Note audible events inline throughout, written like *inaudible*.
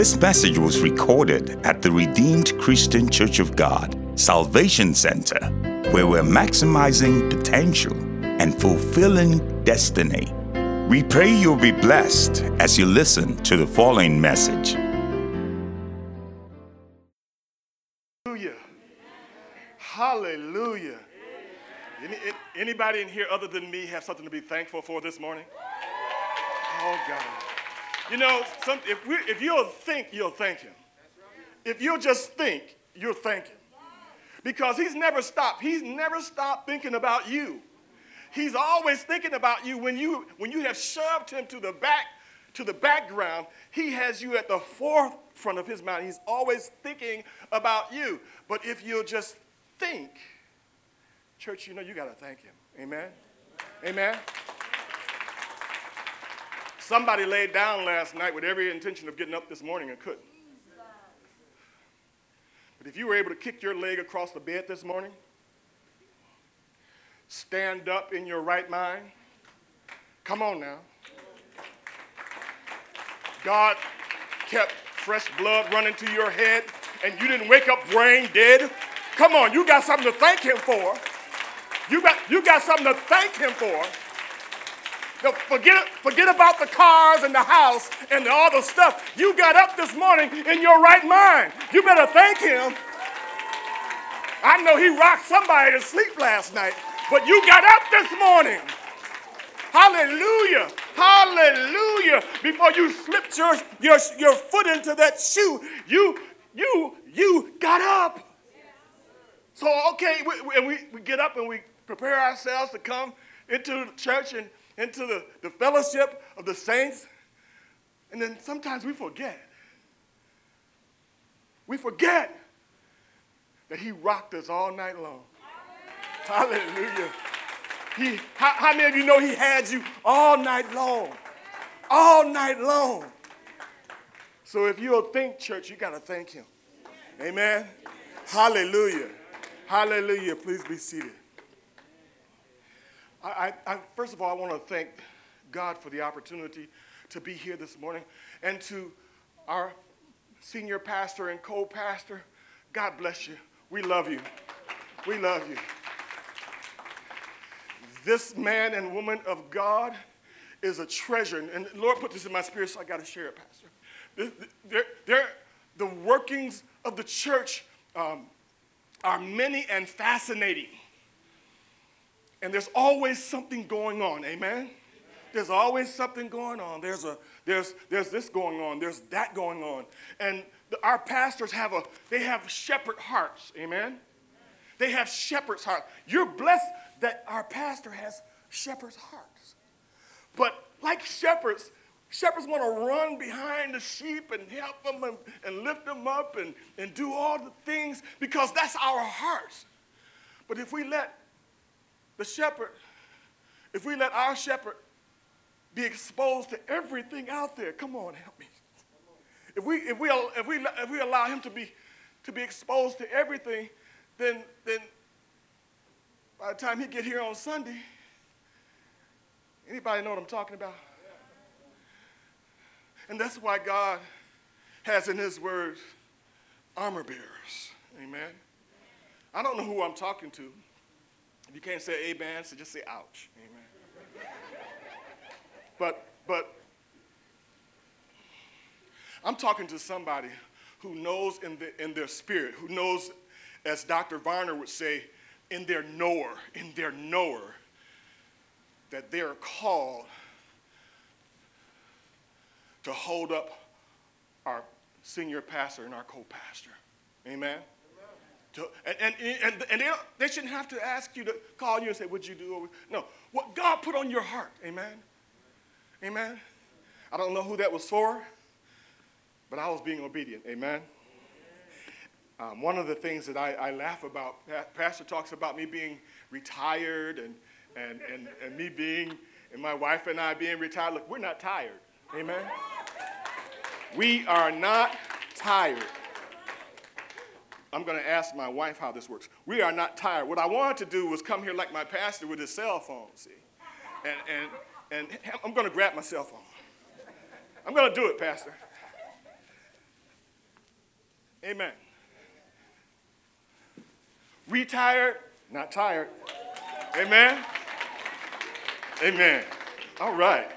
This message was recorded at the Redeemed Christian Church of God Salvation Center, where we're maximizing potential and fulfilling destiny. We pray you'll be blessed as you listen to the following message. Hallelujah. Hallelujah. Any, anybody in here other than me have something to be thankful for this morning? Oh, God. You know, some, if, we, if you'll think, you'll thank Him. If you'll just think, you'll thank Him. Because He's never stopped. He's never stopped thinking about you. He's always thinking about you when you when you have shoved him to the back to the background. He has you at the forefront of his mind. He's always thinking about you. But if you'll just think, church, you know you got to thank him. Amen. Amen. Somebody laid down last night with every intention of getting up this morning and couldn't. But if you were able to kick your leg across the bed this morning, stand up in your right mind. Come on now. God kept fresh blood running to your head and you didn't wake up brain dead. Come on, you got something to thank him for. You got, you got something to thank him for. Forget, forget about the cars and the house and all the stuff. You got up this morning in your right mind. You better thank him. I know he rocked somebody to sleep last night. But you got up this morning. Hallelujah. Hallelujah. Before you slipped your, your, your foot into that shoe, you, you, you got up. So, okay, we, we, we get up and we prepare ourselves to come into the church and into the, the fellowship of the saints. And then sometimes we forget. We forget that he rocked us all night long. Hallelujah. He, how, how many of you know he had you all night long? All night long. So if you'll think, church, you got to thank him. Amen. Hallelujah. Hallelujah. Please be seated. I, I, first of all, I want to thank God for the opportunity to be here this morning and to our senior pastor and co pastor. God bless you. We love you. We love you this man and woman of God is a treasure. And Lord put this in my spirit, so I got to share it, Pastor. They're, they're, the workings of the church um, are many and fascinating. And there's always something going on, amen? There's always something going on. There's, a, there's, there's this going on, there's that going on. And the, our pastors have a, they have shepherd hearts, amen? They have shepherd's heart. You're blessed that our pastor has shepherd's hearts. But like shepherds, shepherds want to run behind the sheep and help them and, and lift them up and, and do all the things because that's our hearts. But if we let the shepherd, if we let our shepherd be exposed to everything out there, come on, help me. If we, if we, if we, if we allow him to be, to be exposed to everything, then, then by the time he get here on Sunday, anybody know what I'm talking about? And that's why God has in his word armor bearers. Amen. I don't know who I'm talking to. If you can't say amen, so just say ouch. Amen. but but I'm talking to somebody who knows in, the, in their spirit, who knows, as Dr. Varner would say, in their knower, in their knower, that they're called to hold up our senior pastor and our co-pastor. Amen? To, and, and, and, and they, shouldn't have to ask you to call you and say, Would you do? No, what God put on your heart. Amen? Amen? I don't know who that was for, but I was being obedient. Amen? Um, one of the things that I, I, laugh about, Pastor talks about me being retired and, and, and, and me being, and my wife and I being retired. Look, we're not tired. Amen? We are not tired. I'm going to ask my wife how this works. We are not tired. What I wanted to do was come here like my pastor with his cell phone, see? And, and, and I'm going to grab my cell phone. I'm going to do it, Pastor. Amen. Retired, not tired. Amen. Amen. All right.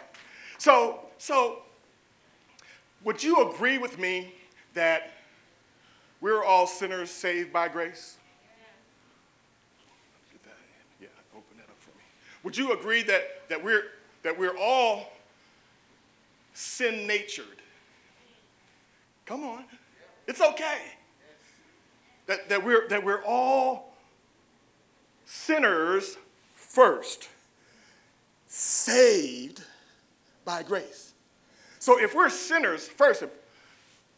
So, so would you agree with me that we're all sinners saved by grace? Yeah, open that up for me. Would you agree that, that, we're, that we're all sin natured? Come on. It's okay. That, that, we're, that we're all sinners first, saved by grace. So if we're sinners first,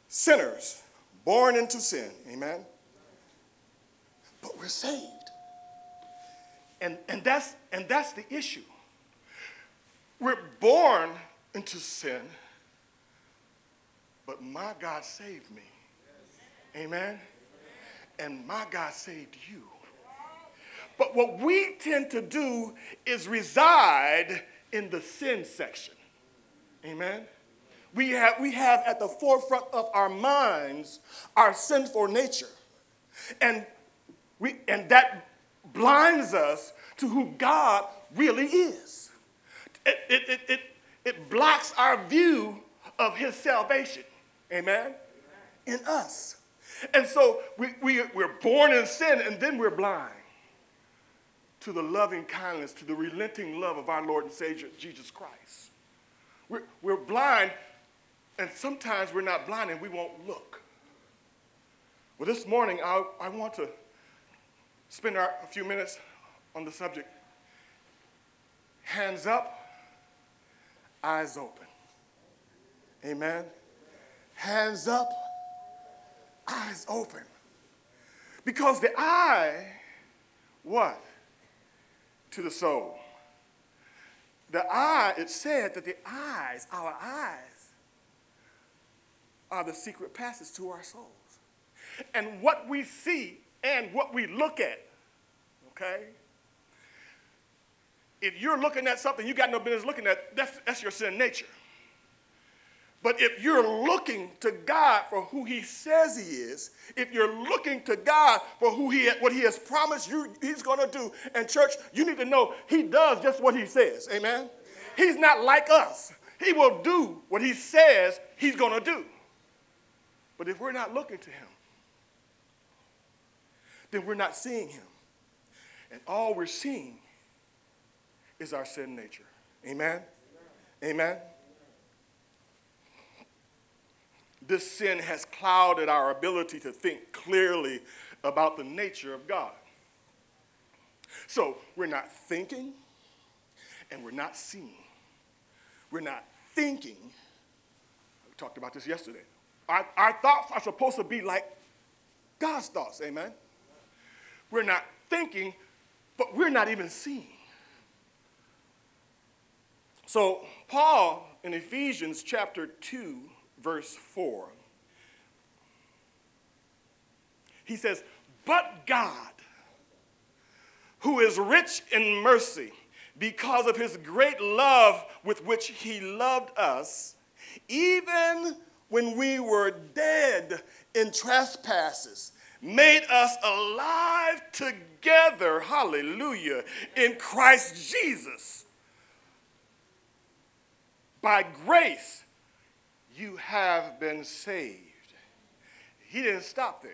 sinners born into sin, amen? But we're saved. And, and, that's, and that's the issue. We're born into sin, but my God saved me. Amen? And my God saved you. But what we tend to do is reside in the sin section. Amen? We have, we have at the forefront of our minds our sinful nature. And, we, and that blinds us to who God really is. It, it, it, it, it blocks our view of his salvation. Amen? In us. And so we, we, we're born in sin and then we're blind to the loving kindness, to the relenting love of our Lord and Savior, Jesus Christ. We're, we're blind, and sometimes we're not blind and we won't look. Well, this morning, I, I want to spend our, a few minutes on the subject hands up, eyes open. Amen. Hands up, eyes open. Because the eye, what? To the soul. The eye, it said that the eyes, our eyes, are the secret passage to our souls. And what we see and what we look at, okay? If you're looking at something you got no business looking at, that's, that's your sin nature. But if you're looking to God for who He says He is, if you're looking to God for who He what He has promised you He's going to do, and church, you need to know He does just what He says. Amen. He's not like us. He will do what He says He's going to do. But if we're not looking to Him, then we're not seeing Him, and all we're seeing is our sin nature. Amen. Amen. this sin has clouded our ability to think clearly about the nature of God. So we're not thinking and we're not seeing. We're not thinking. We talked about this yesterday. Our, our thoughts are supposed to be like God's thoughts, amen? We're not thinking, but we're not even seeing. So, Paul in Ephesians chapter 2 verse 4. He says, But God, who is rich in mercy, because of his great love with which he loved us, even when we were dead in trespasses, made us alive together, hallelujah, in Christ Jesus. By grace, you have been saved. He didn't stop there.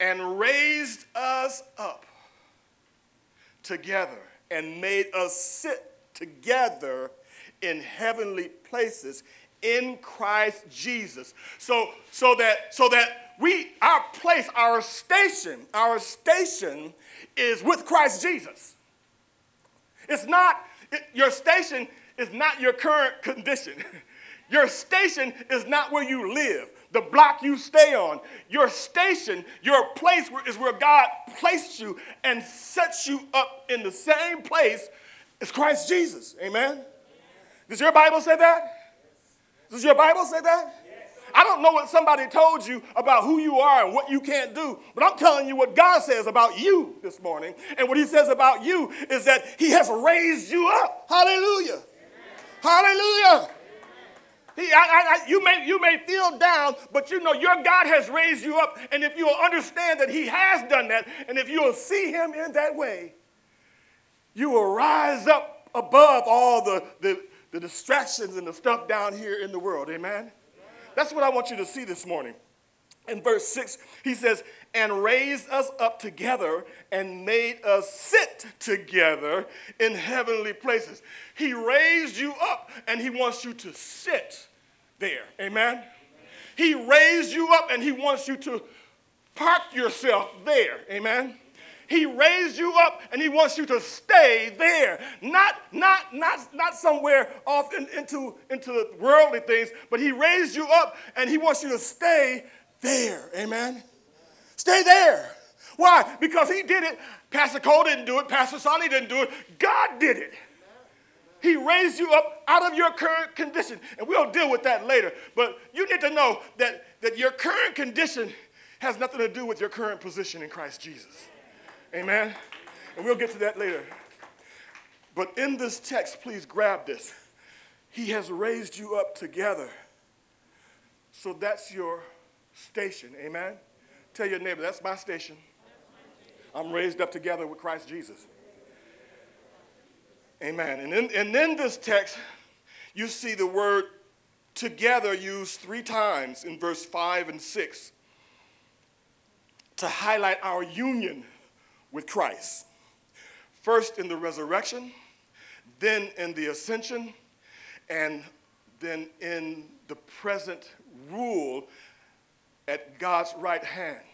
And raised us up together and made us sit together in heavenly places in Christ Jesus. So so that so that we our place, our station, our station is with Christ Jesus. It's not it, your station is not your current condition. *laughs* Your station is not where you live, the block you stay on. Your station, your place is where God placed you and sets you up in the same place as Christ Jesus. Amen? Does your Bible say that? Does your Bible say that? I don't know what somebody told you about who you are and what you can't do, but I'm telling you what God says about you this morning. And what He says about you is that He has raised you up. Hallelujah. Amen. Hallelujah. He, I, I, you, may, you may feel down, but you know your God has raised you up. And if you'll understand that He has done that, and if you'll see Him in that way, you will rise up above all the, the, the distractions and the stuff down here in the world. Amen? That's what I want you to see this morning. In verse 6, he says, and raised us up together and made us sit together in heavenly places. He raised you up and he wants you to sit there. Amen? He raised you up and he wants you to park yourself there. Amen? He raised you up and he wants you to stay there. Not, not, not, not somewhere off in, into, into worldly things, but he raised you up and he wants you to stay there. Amen? Stay there. Why? Because he did it. Pastor Cole didn't do it. Pastor Sonny didn't do it. God did it. He raised you up out of your current condition. And we'll deal with that later. But you need to know that, that your current condition has nothing to do with your current position in Christ Jesus. Amen? And we'll get to that later. But in this text, please grab this. He has raised you up together. So that's your station. Amen? Tell your neighbor, that's my station. I'm raised up together with Christ Jesus. Amen. And in, and in this text, you see the word together used three times in verse 5 and 6 to highlight our union with Christ. First in the resurrection, then in the ascension, and then in the present rule at God's right hand.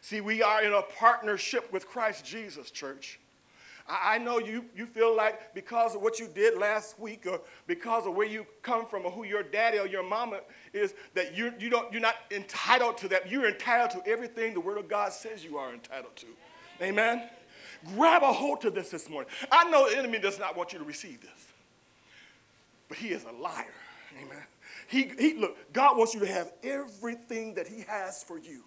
See, we are in a partnership with Christ Jesus, church. I know you, you feel like because of what you did last week or because of where you come from or who your daddy or your mama is, that you, you don't, you're not entitled to that. You're entitled to everything the Word of God says you are entitled to. Amen? Grab a hold to this this morning. I know the enemy does not want you to receive this, but he is a liar. Amen. He, he, look, God wants you to have everything that He has for you.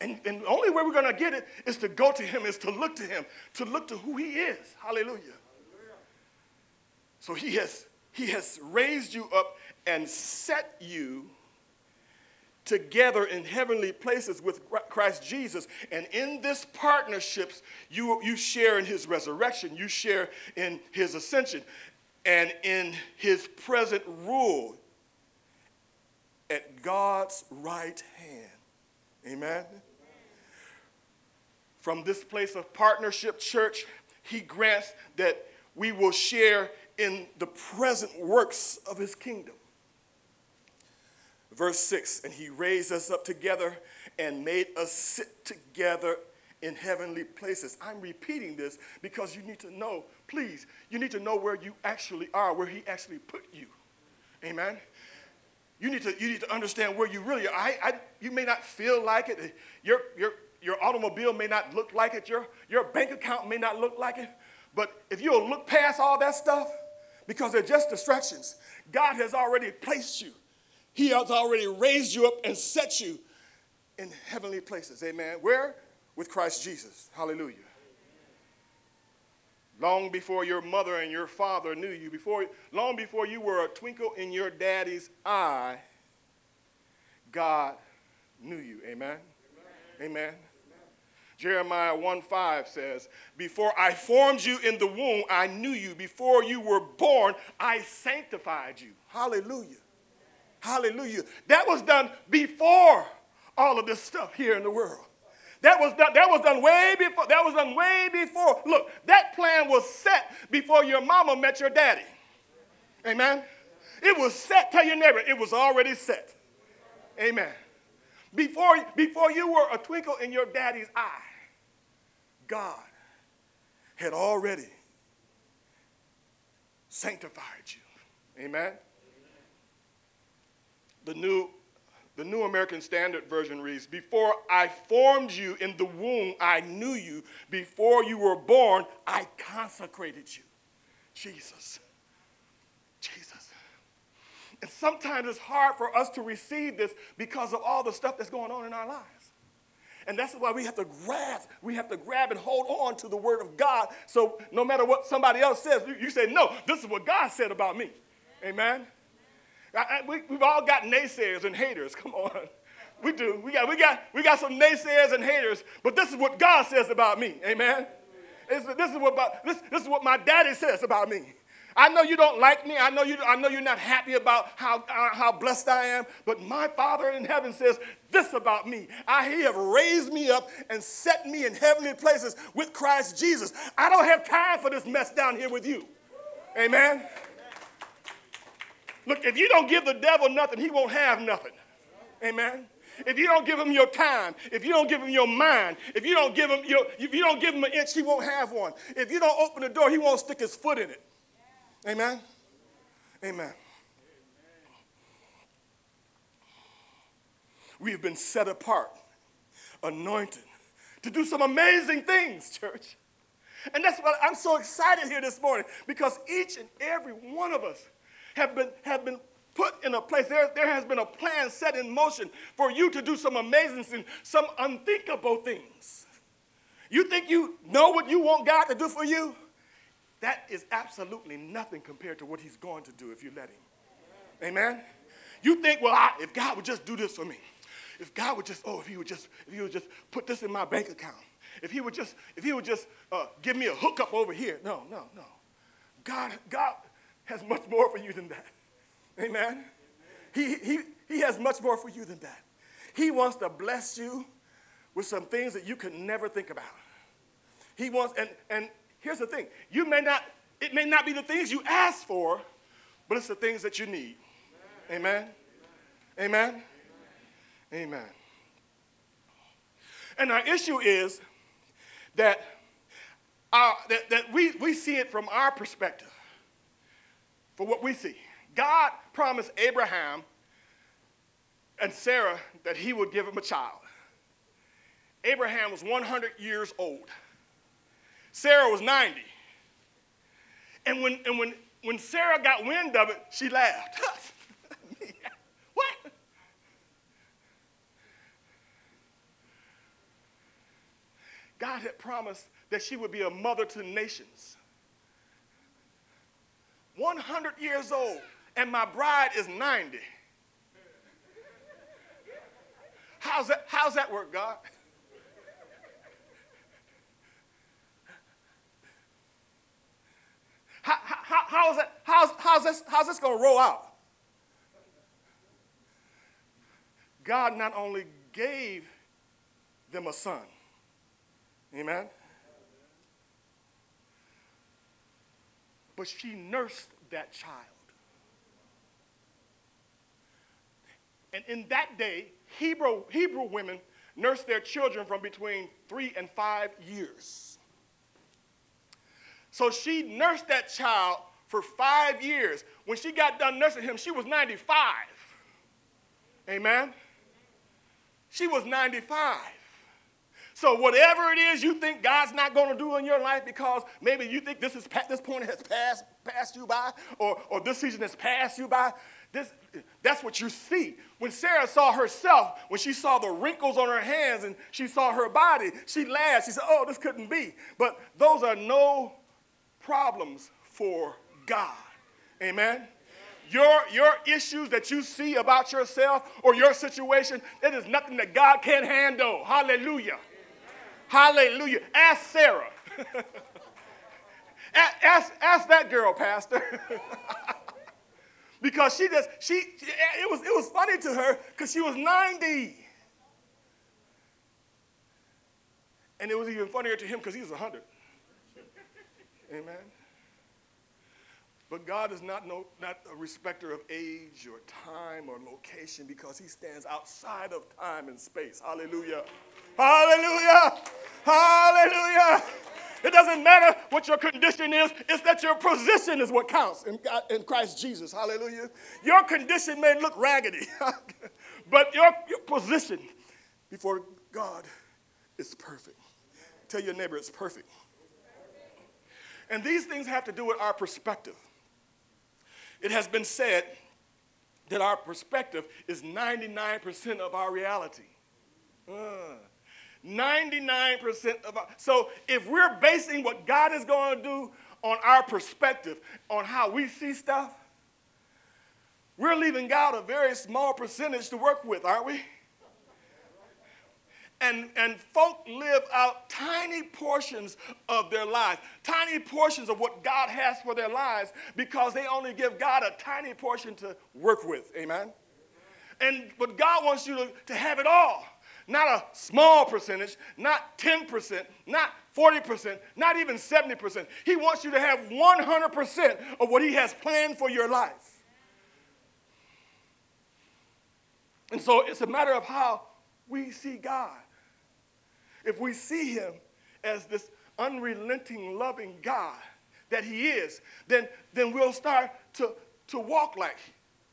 And, and the only way we're going to get it is to go to Him, is to look to Him, to look to who He is. Hallelujah. So He has, he has raised you up and set you together in heavenly places with Christ Jesus. And in this partnerships, you, you share in his resurrection, you share in his ascension, and in his present rule at God's right hand. Amen? From this place of partnership, church, he grants that we will share in the present works of his kingdom. Verse 6 And he raised us up together and made us sit together in heavenly places. I'm repeating this because you need to know, please, you need to know where you actually are, where he actually put you. Amen? You need to, you need to understand where you really are. I, I, you may not feel like it. Your, your, your automobile may not look like it. Your, your bank account may not look like it. But if you'll look past all that stuff, because they're just distractions, God has already placed you. He has already raised you up and set you in heavenly places. Amen. Where? With Christ Jesus. Hallelujah long before your mother and your father knew you, before, long before you were a twinkle in your daddy's eye, God knew you. Amen? Amen. Amen. Jeremiah 1 5 says, Before I formed you in the womb, I knew you. Before you were born, I sanctified you. Hallelujah. Hallelujah. That was done before all of this stuff here in the world. That was done, that was done way before. That was done way before. Look, that plan was set before your mama met your daddy. Amen. It was set. Tell your neighbor, it was already set. Amen. Before, before you were a twinkle in your daddy's eye, God had already sanctified you. Amen. The new the New American Standard Version reads Before I formed you in the womb, I knew you. Before you were born, I consecrated you. Jesus. Jesus. And sometimes it's hard for us to receive this because of all the stuff that's going on in our lives. And that's why we have to grasp, we have to grab and hold on to the word of God. So no matter what somebody else says, you say, No, this is what God said about me. Amen. I, I, we, we've all got naysayers and haters. Come on. We do. We got, we, got, we got some naysayers and haters, but this is what God says about me. Amen. This, is, what about, this, this is what my daddy says about me. I know you don't like me. I know, you, I know you're not happy about how, uh, how blessed I am, but my Father in heaven says this about me. I, he have raised me up and set me in heavenly places with Christ Jesus. I don't have time for this mess down here with you. Amen. Look, if you don't give the devil nothing, he won't have nothing. Amen. If you don't give him your time, if you don't give him your mind, if you don't give him your, if you don't give him an inch, he won't have one. If you don't open the door, he won't stick his foot in it. Amen? Amen. We have been set apart, anointed to do some amazing things, church. And that's why I'm so excited here this morning because each and every one of us have been, have been put in a place. There, there has been a plan set in motion for you to do some amazing some unthinkable things. You think you know what you want God to do for you? That is absolutely nothing compared to what he's going to do if you let him. Amen? You think, well, I, if God would just do this for me, if God would just, oh, if he would just, if he would just put this in my bank account, if he would just, if he would just uh, give me a hookup over here. No, no, no. God, God has much more for you than that. Amen? He, he, he has much more for you than that. He wants to bless you with some things that you could never think about. He wants, and, and Here's the thing you may not, it may not be the things you ask for, but it's the things that you need. Amen? Amen? Amen. And our issue is that, our, that, that we, we see it from our perspective, for what we see. God promised Abraham and Sarah that he would give him a child. Abraham was 100 years old. Sarah was 90. And when, and when, when Sarah got wind of it, she laughed. *laughs* what? God had promised that she would be a mother to nations. 100 years old, and my bride is 90. How's that, how's that work, God? How, how, how is that, how's, how's this, how's this going to roll out? God not only gave them a son, amen, but she nursed that child. And in that day, Hebrew, Hebrew women nursed their children from between three and five years. So she nursed that child for five years. When she got done nursing him, she was 95. Amen? She was 95. So whatever it is you think God's not going to do in your life because maybe you think this, is, this point has passed, passed you by or, or this season has passed you by, this, that's what you see. When Sarah saw herself, when she saw the wrinkles on her hands and she saw her body, she laughed. She said, oh, this couldn't be. But those are no problems for God. Amen. Your, your issues that you see about yourself or your situation, it is nothing that God can't handle. Hallelujah. Hallelujah. Ask Sarah. *laughs* ask, ask that girl, Pastor. *laughs* because she just, she, it was, it was funny to her because she was 90. And it was even funnier to him because he was 100. Amen. But God is not, no, not a respecter of age or time or location because he stands outside of time and space. Hallelujah. Hallelujah. Hallelujah. It doesn't matter what your condition is, it's that your position is what counts in, God, in Christ Jesus. Hallelujah. Your condition may look raggedy, *laughs* but your, your position before God is perfect. Tell your neighbor it's perfect. And these things have to do with our perspective. It has been said that our perspective is 99% of our reality. Uh, 99% of our. So if we're basing what God is going to do on our perspective, on how we see stuff, we're leaving God a very small percentage to work with, aren't we? And, and folk live out tiny portions of their lives, tiny portions of what God has for their lives because they only give God a tiny portion to work with. Amen? And but God wants you to, to have it all. Not a small percentage, not 10%, not 40%, not even 70%. He wants you to have 100% of what He has planned for your life. And so it's a matter of how we see God. If we see Him as this unrelenting, loving God that He is, then, then we'll start to, to walk like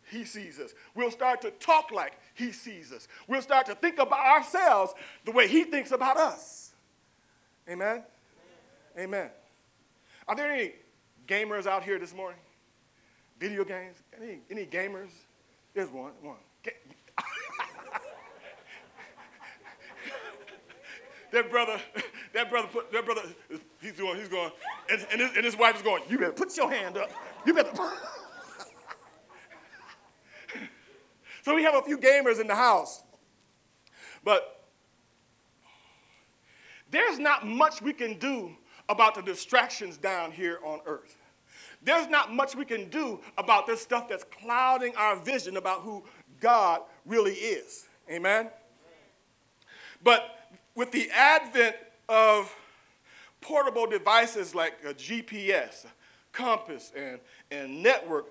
He sees us. We'll start to talk like He sees us. We'll start to think about ourselves the way He thinks about us. Amen? Amen. Amen. Are there any gamers out here this morning? Video games? Any, any gamers? There's one. One. That brother, *laughs* that brother put, that brother, he's going, he's going, and, and, his, and his wife is going, you better put your hand up. You better. *laughs* so we have a few gamers in the house. But there's not much we can do about the distractions down here on earth. There's not much we can do about this stuff that's clouding our vision about who God really is. Amen? But with the advent of portable devices like a GPS, compass, and, and network,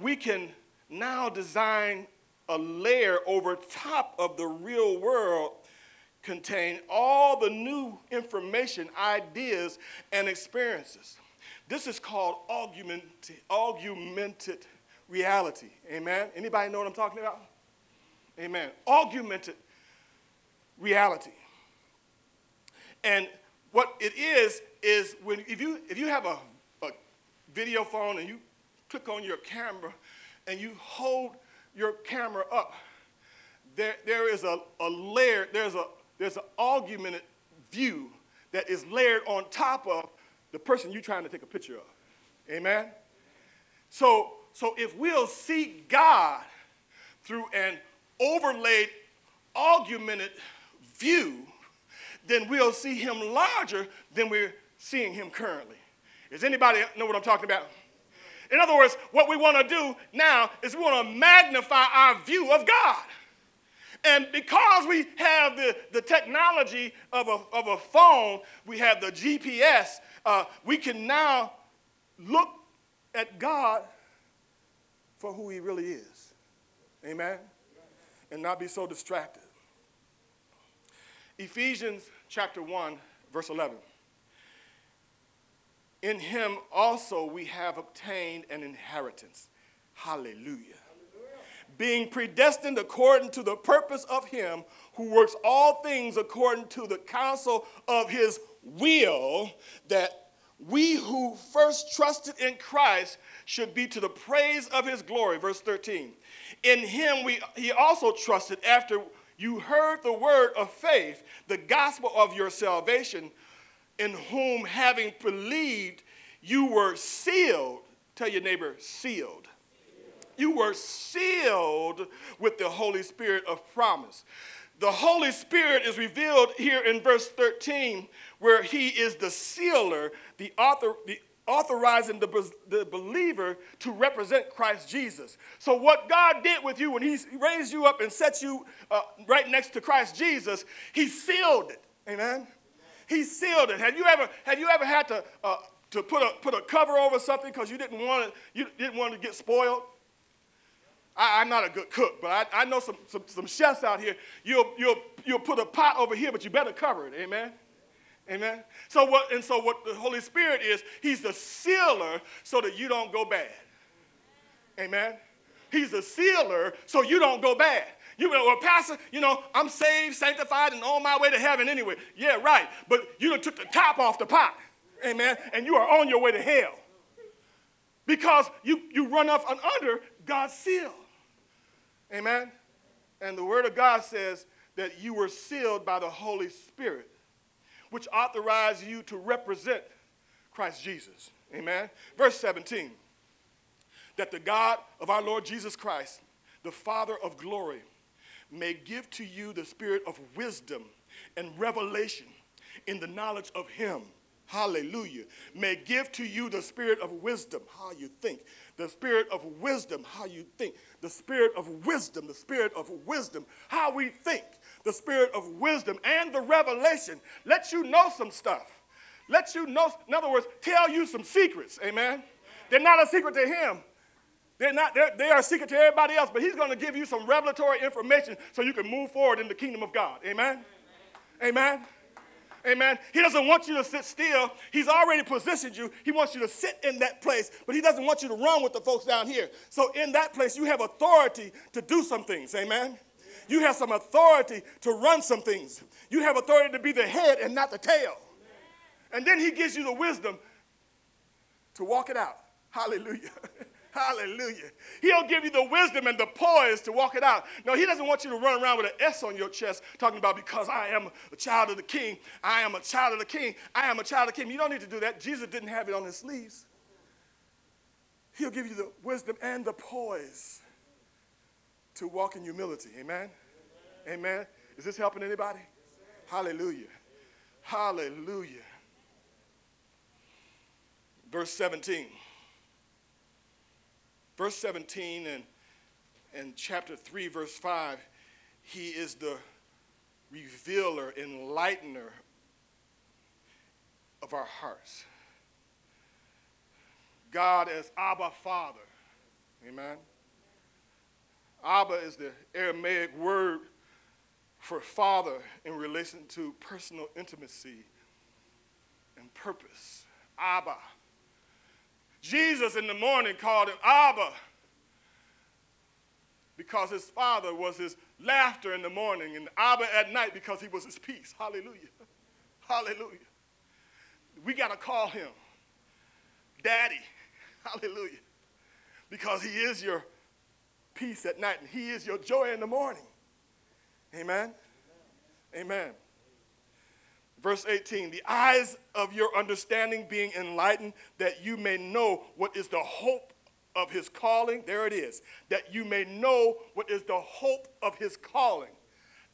we can now design a layer over top of the real world contain all the new information, ideas, and experiences. This is called augmented, augmented reality. Amen. Anybody know what I'm talking about? Amen. Augmented reality. And what it is, is when if you, if you have a, a video phone and you click on your camera and you hold your camera up, there, there is a, a layer, there's, a, there's an augmented view that is layered on top of the person you're trying to take a picture of. Amen? So, so if we'll see God through an overlaid, augmented view, then we'll see him larger than we're seeing him currently. Does anybody know what I'm talking about? In other words, what we want to do now is we want to magnify our view of God. And because we have the, the technology of a, of a phone, we have the GPS, uh, we can now look at God for who he really is. Amen? And not be so distracted. Ephesians chapter 1, verse 11. In him also we have obtained an inheritance. Hallelujah. Hallelujah. Being predestined according to the purpose of him who works all things according to the counsel of his will, that we who first trusted in Christ should be to the praise of his glory. Verse 13. In him we, he also trusted after you heard the word of faith, the gospel of your salvation, in whom, having believed, you were sealed. Tell your neighbor, sealed. You were sealed with the Holy Spirit of promise. The Holy Spirit is revealed here in verse 13, where He is the sealer, the author, the authorizing the, the believer to represent Christ Jesus. So, what God did with you when He raised you up and set you uh, right next to Christ Jesus, He sealed it. Amen. He sealed it. Have you ever have you ever had to uh, to put a put a cover over something because you didn't want you didn't want to get spoiled? I, am not a good cook, but I, I know some, some, some chefs out here. You'll, you'll, you'll put a pot over here, but you better cover it. Amen. Amen. So what and so what the Holy Spirit is, he's the sealer so that you don't go bad. Amen. He's the sealer so you don't go bad. You know, well, Pastor, you know, I'm saved, sanctified, and on my way to heaven anyway. Yeah, right. But you done took the top off the pot. Amen. And you are on your way to hell. Because you, you run up and under God's seal. Amen. And the word of God says that you were sealed by the Holy Spirit which authorize you to represent Christ Jesus. Amen. Verse 17. that the God of our Lord Jesus Christ, the Father of glory, may give to you the spirit of wisdom and revelation in the knowledge of Him. Hallelujah. May give to you the spirit of wisdom, how you think. The spirit of wisdom, how you think. The spirit of wisdom, the spirit of wisdom, how we think. The spirit of wisdom and the revelation. Let you know some stuff. Let you know, in other words, tell you some secrets. Amen. They're not a secret to Him. They're not, they're, they are a secret to everybody else, but he's going to give you some revelatory information so you can move forward in the kingdom of God. Amen? Amen? Amen. He doesn't want you to sit still. He's already positioned you. He wants you to sit in that place, but he doesn't want you to run with the folks down here. So in that place, you have authority to do some things. Amen. You have some authority to run some things. You have authority to be the head and not the tail. And then he gives you the wisdom to walk it out. Hallelujah. *laughs* Hallelujah. He'll give you the wisdom and the poise to walk it out. No, he doesn't want you to run around with an S on your chest talking about because I am a child of the king. I am a child of the king. I am a child of the king. You don't need to do that. Jesus didn't have it on his sleeves. He'll give you the wisdom and the poise to walk in humility. Amen? Amen. Amen. Is this helping anybody? Hallelujah. Hallelujah. Verse 17 verse 17 and, and chapter 3, verse 5, he is the revealer, enlightener of our hearts. God as Abba Father. Amen. Abba is the Aramaic word for father in relation to personal intimacy and purpose. Abba. Jesus in the morning called him Abba because his father was his laughter in the morning, and Abba at night because he was his peace. Hallelujah. *laughs* Hallelujah. We got to call him Daddy. *laughs* Hallelujah. Because he is your peace at night, and he is your joy in the morning. Amen. Amen. Verse 18, the eyes of your understanding being enlightened, that you may know what is the hope of his calling. There it is. That you may know what is the hope of his calling.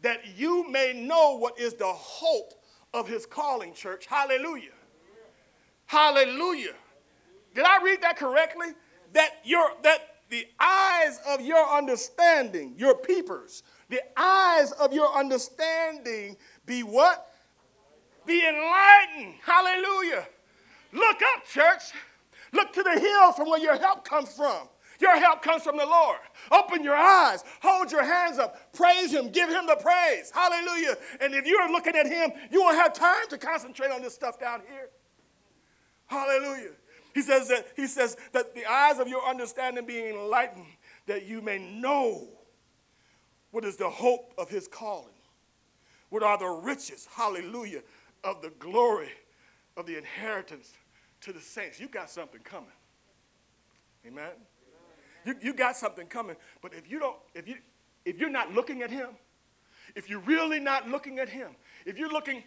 That you may know what is the hope of his calling, church. Hallelujah. Hallelujah. Did I read that correctly? That your that the eyes of your understanding, your peepers, the eyes of your understanding be what? Be enlightened. Hallelujah. Look up, church. Look to the hills from where your help comes from. Your help comes from the Lord. Open your eyes, hold your hands up, praise Him, give Him the praise. Hallelujah. And if you're looking at Him, you won't have time to concentrate on this stuff down here. Hallelujah. He says that He says that the eyes of your understanding being enlightened, that you may know what is the hope of His calling. What are the riches, hallelujah, of the glory of the inheritance to the saints. You got something coming. Amen. You, you got something coming. But if you don't, if you if you're not looking at him, if you're really not looking at him, if you're looking,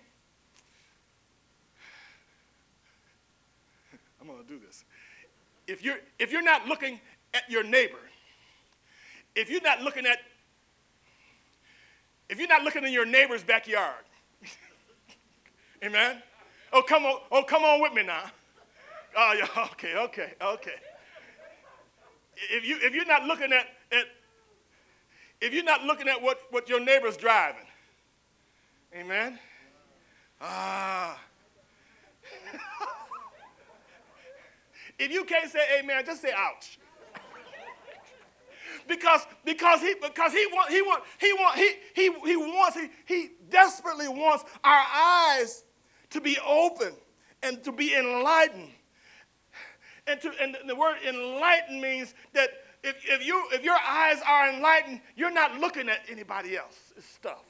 I'm gonna do this. If you're if you're not looking at your neighbor, if you're not looking at if you're not looking in your neighbor's backyard, *laughs* Amen. Oh, come on. Oh, come on with me now. Oh, yeah. *laughs* Okay, okay, okay. If you if you're not looking at, at if you're not looking at what, what your neighbor's driving, amen. Ah. If you can't say amen, just say ouch. *laughs* because because he because he want he want he want he he he wants he he desperately wants our eyes to be open and to be enlightened. And, to, and the word enlightened means that if, if, you, if your eyes are enlightened, you're not looking at anybody else's stuff.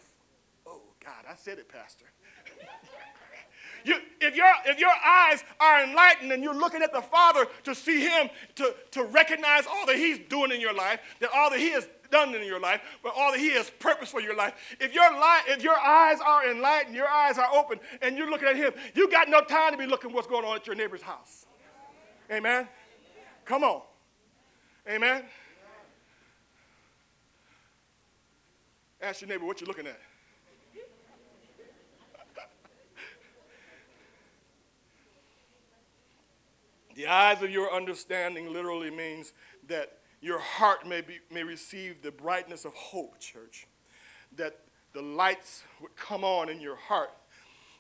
Oh, God, I said it, Pastor. You, if, your, if your eyes are enlightened and you're looking at the Father to see Him, to, to recognize all that He's doing in your life, that all that He has done in your life, but all that He has purpose for your life. If your, li- if your eyes are enlightened, your eyes are open, and you're looking at Him, you got no time to be looking what's going on at your neighbor's house. Amen? Come on. Amen? Ask your neighbor what you're looking at. The eyes of your understanding literally means that your heart may, be, may receive the brightness of hope, church. That the lights would come on in your heart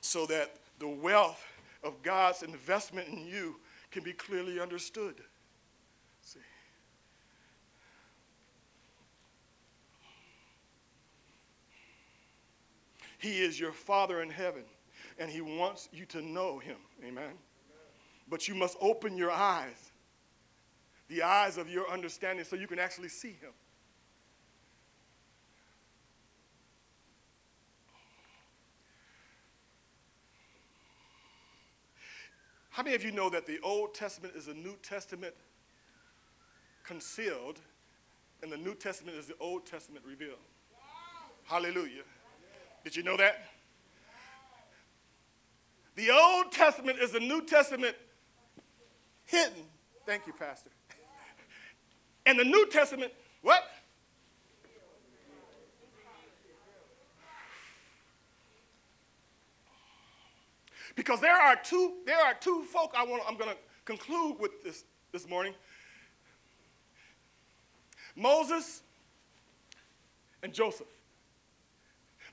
so that the wealth of God's investment in you can be clearly understood. See? He is your Father in heaven, and He wants you to know Him. Amen. But you must open your eyes, the eyes of your understanding, so you can actually see Him. How many of you know that the Old Testament is the New Testament concealed, and the New Testament is the Old Testament revealed? Hallelujah. Did you know that? The Old Testament is the New Testament hidden. Thank you, Pastor. *laughs* And the New Testament, what? Because there are two, there are two folk I want, I'm going to conclude with this this morning. Moses and Joseph.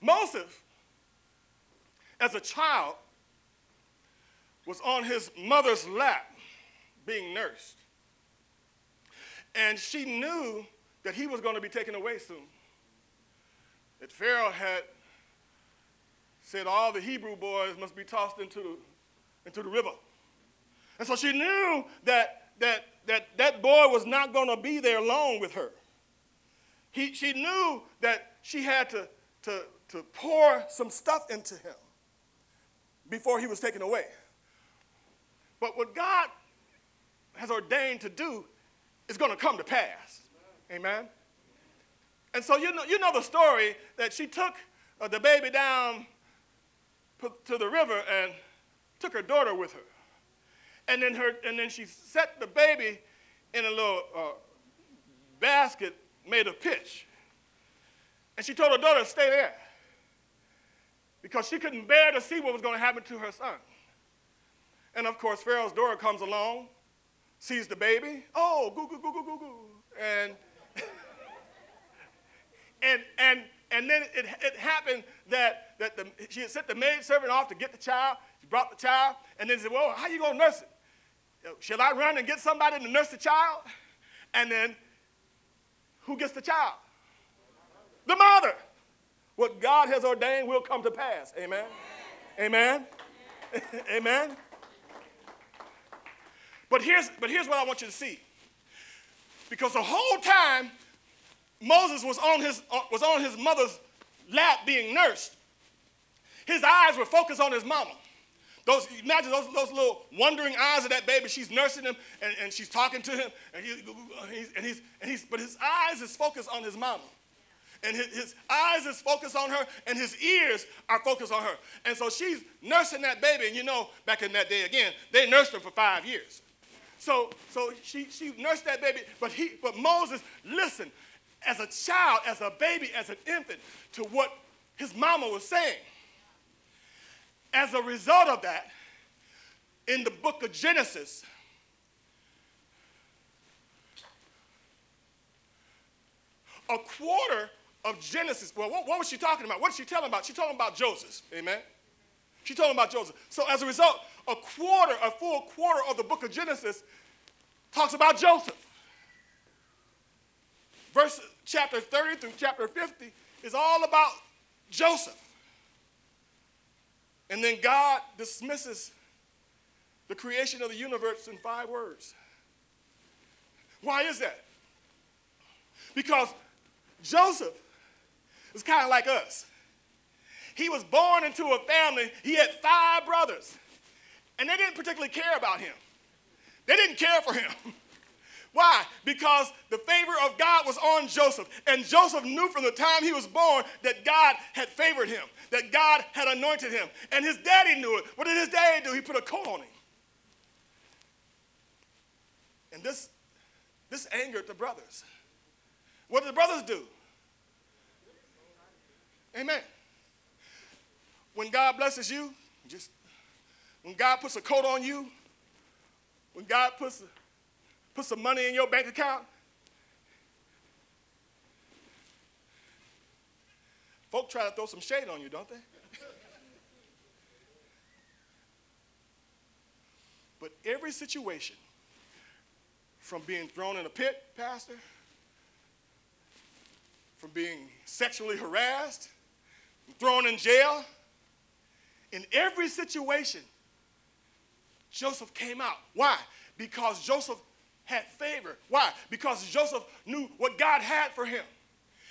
Moses, as a child, was on his mother's lap being nursed. And she knew that he was going to be taken away soon. That Pharaoh had said all the Hebrew boys must be tossed into the, into the river. And so she knew that that, that, that boy was not going to be there long with her. He, she knew that she had to, to, to pour some stuff into him before he was taken away. But what God has ordained to do is going to come to pass. Amen. And so you know, you know the story that she took uh, the baby down to the river and took her daughter with her. And then, her, and then she set the baby in a little uh, basket made of pitch. And she told her daughter to stay there because she couldn't bear to see what was going to happen to her son. And of course, Pharaoh's daughter comes along, sees the baby. Oh, goo, goo, goo, goo, goo, goo. And, *laughs* and, and and then it, it happened that, that the, she had sent the maid servant off to get the child. She brought the child, and then said, Well, how you going to nurse it? Uh, shall I run and get somebody to nurse the child? And then who gets the child? The mother. What God has ordained will come to pass. Amen. Amen. *laughs* Amen. Amen. But here's, but here's what I want you to see. Because the whole time Moses was on his, uh, was on his mother's lap being nursed. His eyes were focused on his mama. Those, imagine those, those little wondering eyes of that baby. She's nursing him and, and she's talking to him, and, he, he's, and, he's, and he's, but his eyes is focused on his mama. And his, his eyes is focused on her, and his ears are focused on her. And so she's nursing that baby, and you know, back in that day again, they nursed her for five years. So, so she, she nursed that baby, but, he, but Moses, listened as a child, as a baby, as an infant to what his mama was saying. As a result of that, in the book of Genesis, a quarter of Genesis, well, what, what, was she talking about? What is she telling about? She's talking about Joseph, amen? She's talking about Joseph. So as a result, a quarter, a full quarter of the book of Genesis talks about Joseph verse chapter 30 through chapter 50 is all about Joseph. And then God dismisses the creation of the universe in five words. Why is that? Because Joseph is kind of like us. He was born into a family, he had five brothers, and they didn't particularly care about him. They didn't care for him. *laughs* Why? Because the favor of God was on Joseph. And Joseph knew from the time he was born that God had favored him, that God had anointed him. And his daddy knew it. What did his daddy do? He put a coat on him. And this This angered the brothers. What did the brothers do? Amen. When God blesses you, just when God puts a coat on you, when God puts, puts some money in your bank account, folk try to throw some shade on you, don't they? but every situation, from being thrown in a pit, Pastor, from being sexually harassed, thrown in jail, in every situation, Joseph came out. Why? Because Joseph had favor. Why? Because Joseph knew what God had for him.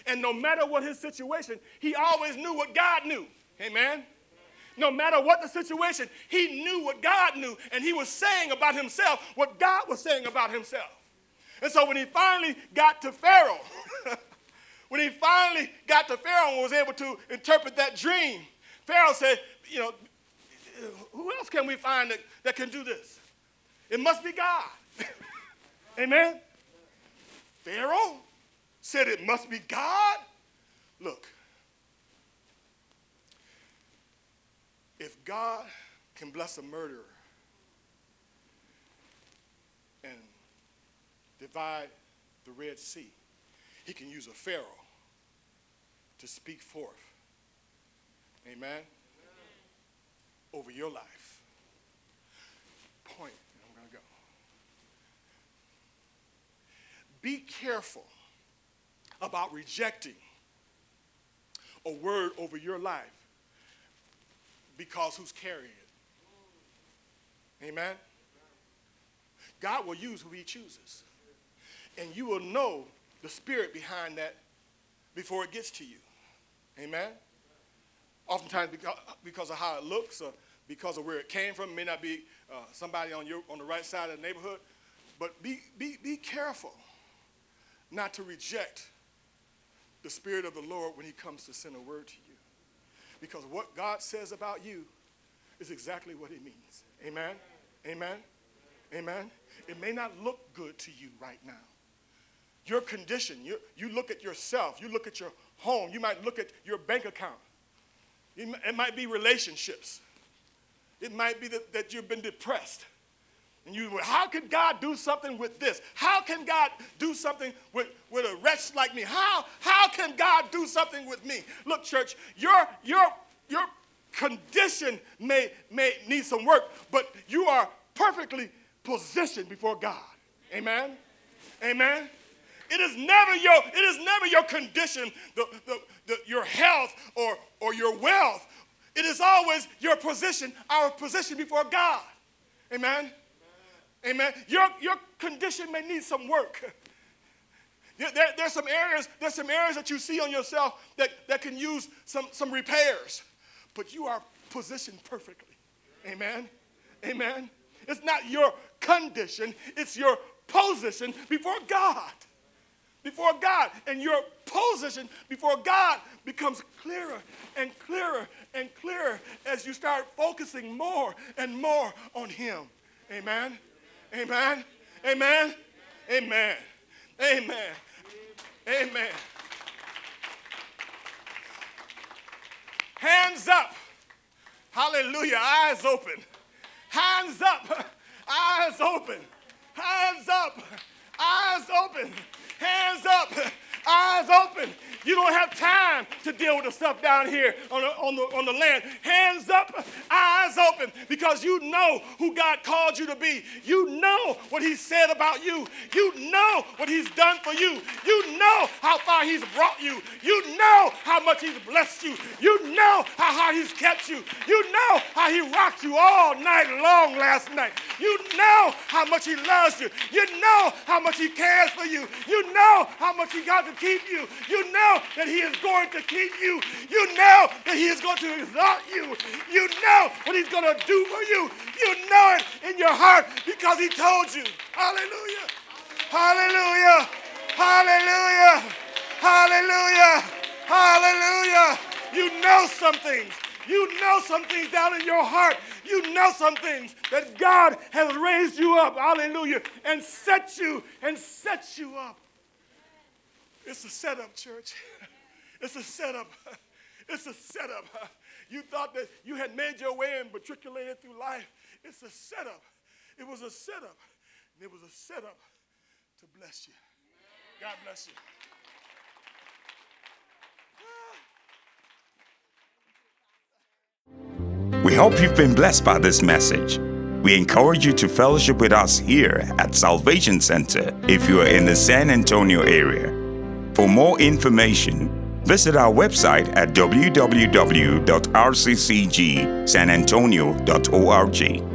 And no matter what his situation, he always knew what God knew. Amen? No matter what the situation, he knew what God knew. And he was saying about himself what God was saying about himself. And so when he finally got to Pharaoh, *laughs* when he finally got to Pharaoh and was able to interpret that dream, Pharaoh said, You know, who else can we find that, that can do this? It must be God. *laughs* Amen? Pharaoh said it must be God. Look, if God can bless a murderer and divide the Red Sea, he can use a Pharaoh to speak forth. Amen? Over your life. Point, and I'm going to go. Be careful about rejecting a word over your life because who's carrying it? Amen? God will use who he chooses. And you will know the spirit behind that before it gets to you. Amen? Oftentimes, because of how it looks or because of where it came from, it may not be uh, somebody on, your, on the right side of the neighborhood. But be, be, be careful not to reject the Spirit of the Lord when He comes to send a word to you. Because what God says about you is exactly what He means. Amen? Amen? Amen? It may not look good to you right now. Your condition, you, you look at yourself, you look at your home, you might look at your bank account. It might be relationships. It might be that, that you've been depressed. And you, how can God do something with this? How can God do something with, with a wretch like me? How, how can God do something with me? Look, church, your, your, your condition may, may need some work, but you are perfectly positioned before God. Amen? Amen? It is never your, it is never your condition, the, the, the, your health or, or your wealth. It is always your position, our position before God. Amen? Amen. Your, your condition may need some work. There, there's some areas, there's some areas that you see on yourself that, that can use some, some repairs. But you are positioned perfectly. Amen. Amen. It's not your condition, it's your position before God before God, and your position before God becomes clearer and clearer and clearer as you start focusing more and more on Him. Amen. Amen. Amen. Amen. Amen. Amen. Hands up. Hallelujah. Eyes open. Hands up. *laughs* Eyes open. Hands up. Eyes open hands up, *laughs* eyes open. You don't have time to deal with the stuff down here on the, on the, on the land. Hands up, eyes open, because you know who God called you to be. You know what He said about you. You know what He's done for you. You know how far He's brought you. You know how much He's blessed you. You know how hard He's kept you. You know how He rocked you all night long last night. You know how much He loves you. You know how much He cares for you. You know how much He got to keep you. You know that He is going to keep you. You know that He is going to exalt you. You know what He's going to do for you. You know it in your heart because He told you. Hallelujah. Hallelujah. Hallelujah. Hallelujah. Hallelujah. You know some things. You know some things down in your heart. You know some things that God has raised you up, hallelujah, and set you and set you up. It's a setup, church. *laughs* It's a setup. *laughs* It's a setup. *laughs* You thought that you had made your way and matriculated through life. It's a setup. It was a setup. And it was a setup to bless you. God bless you. *sighs* We hope you've been blessed by this message. We encourage you to fellowship with us here at Salvation Center if you are in the San Antonio area. For more information, visit our website at www.rccgsanantonio.org.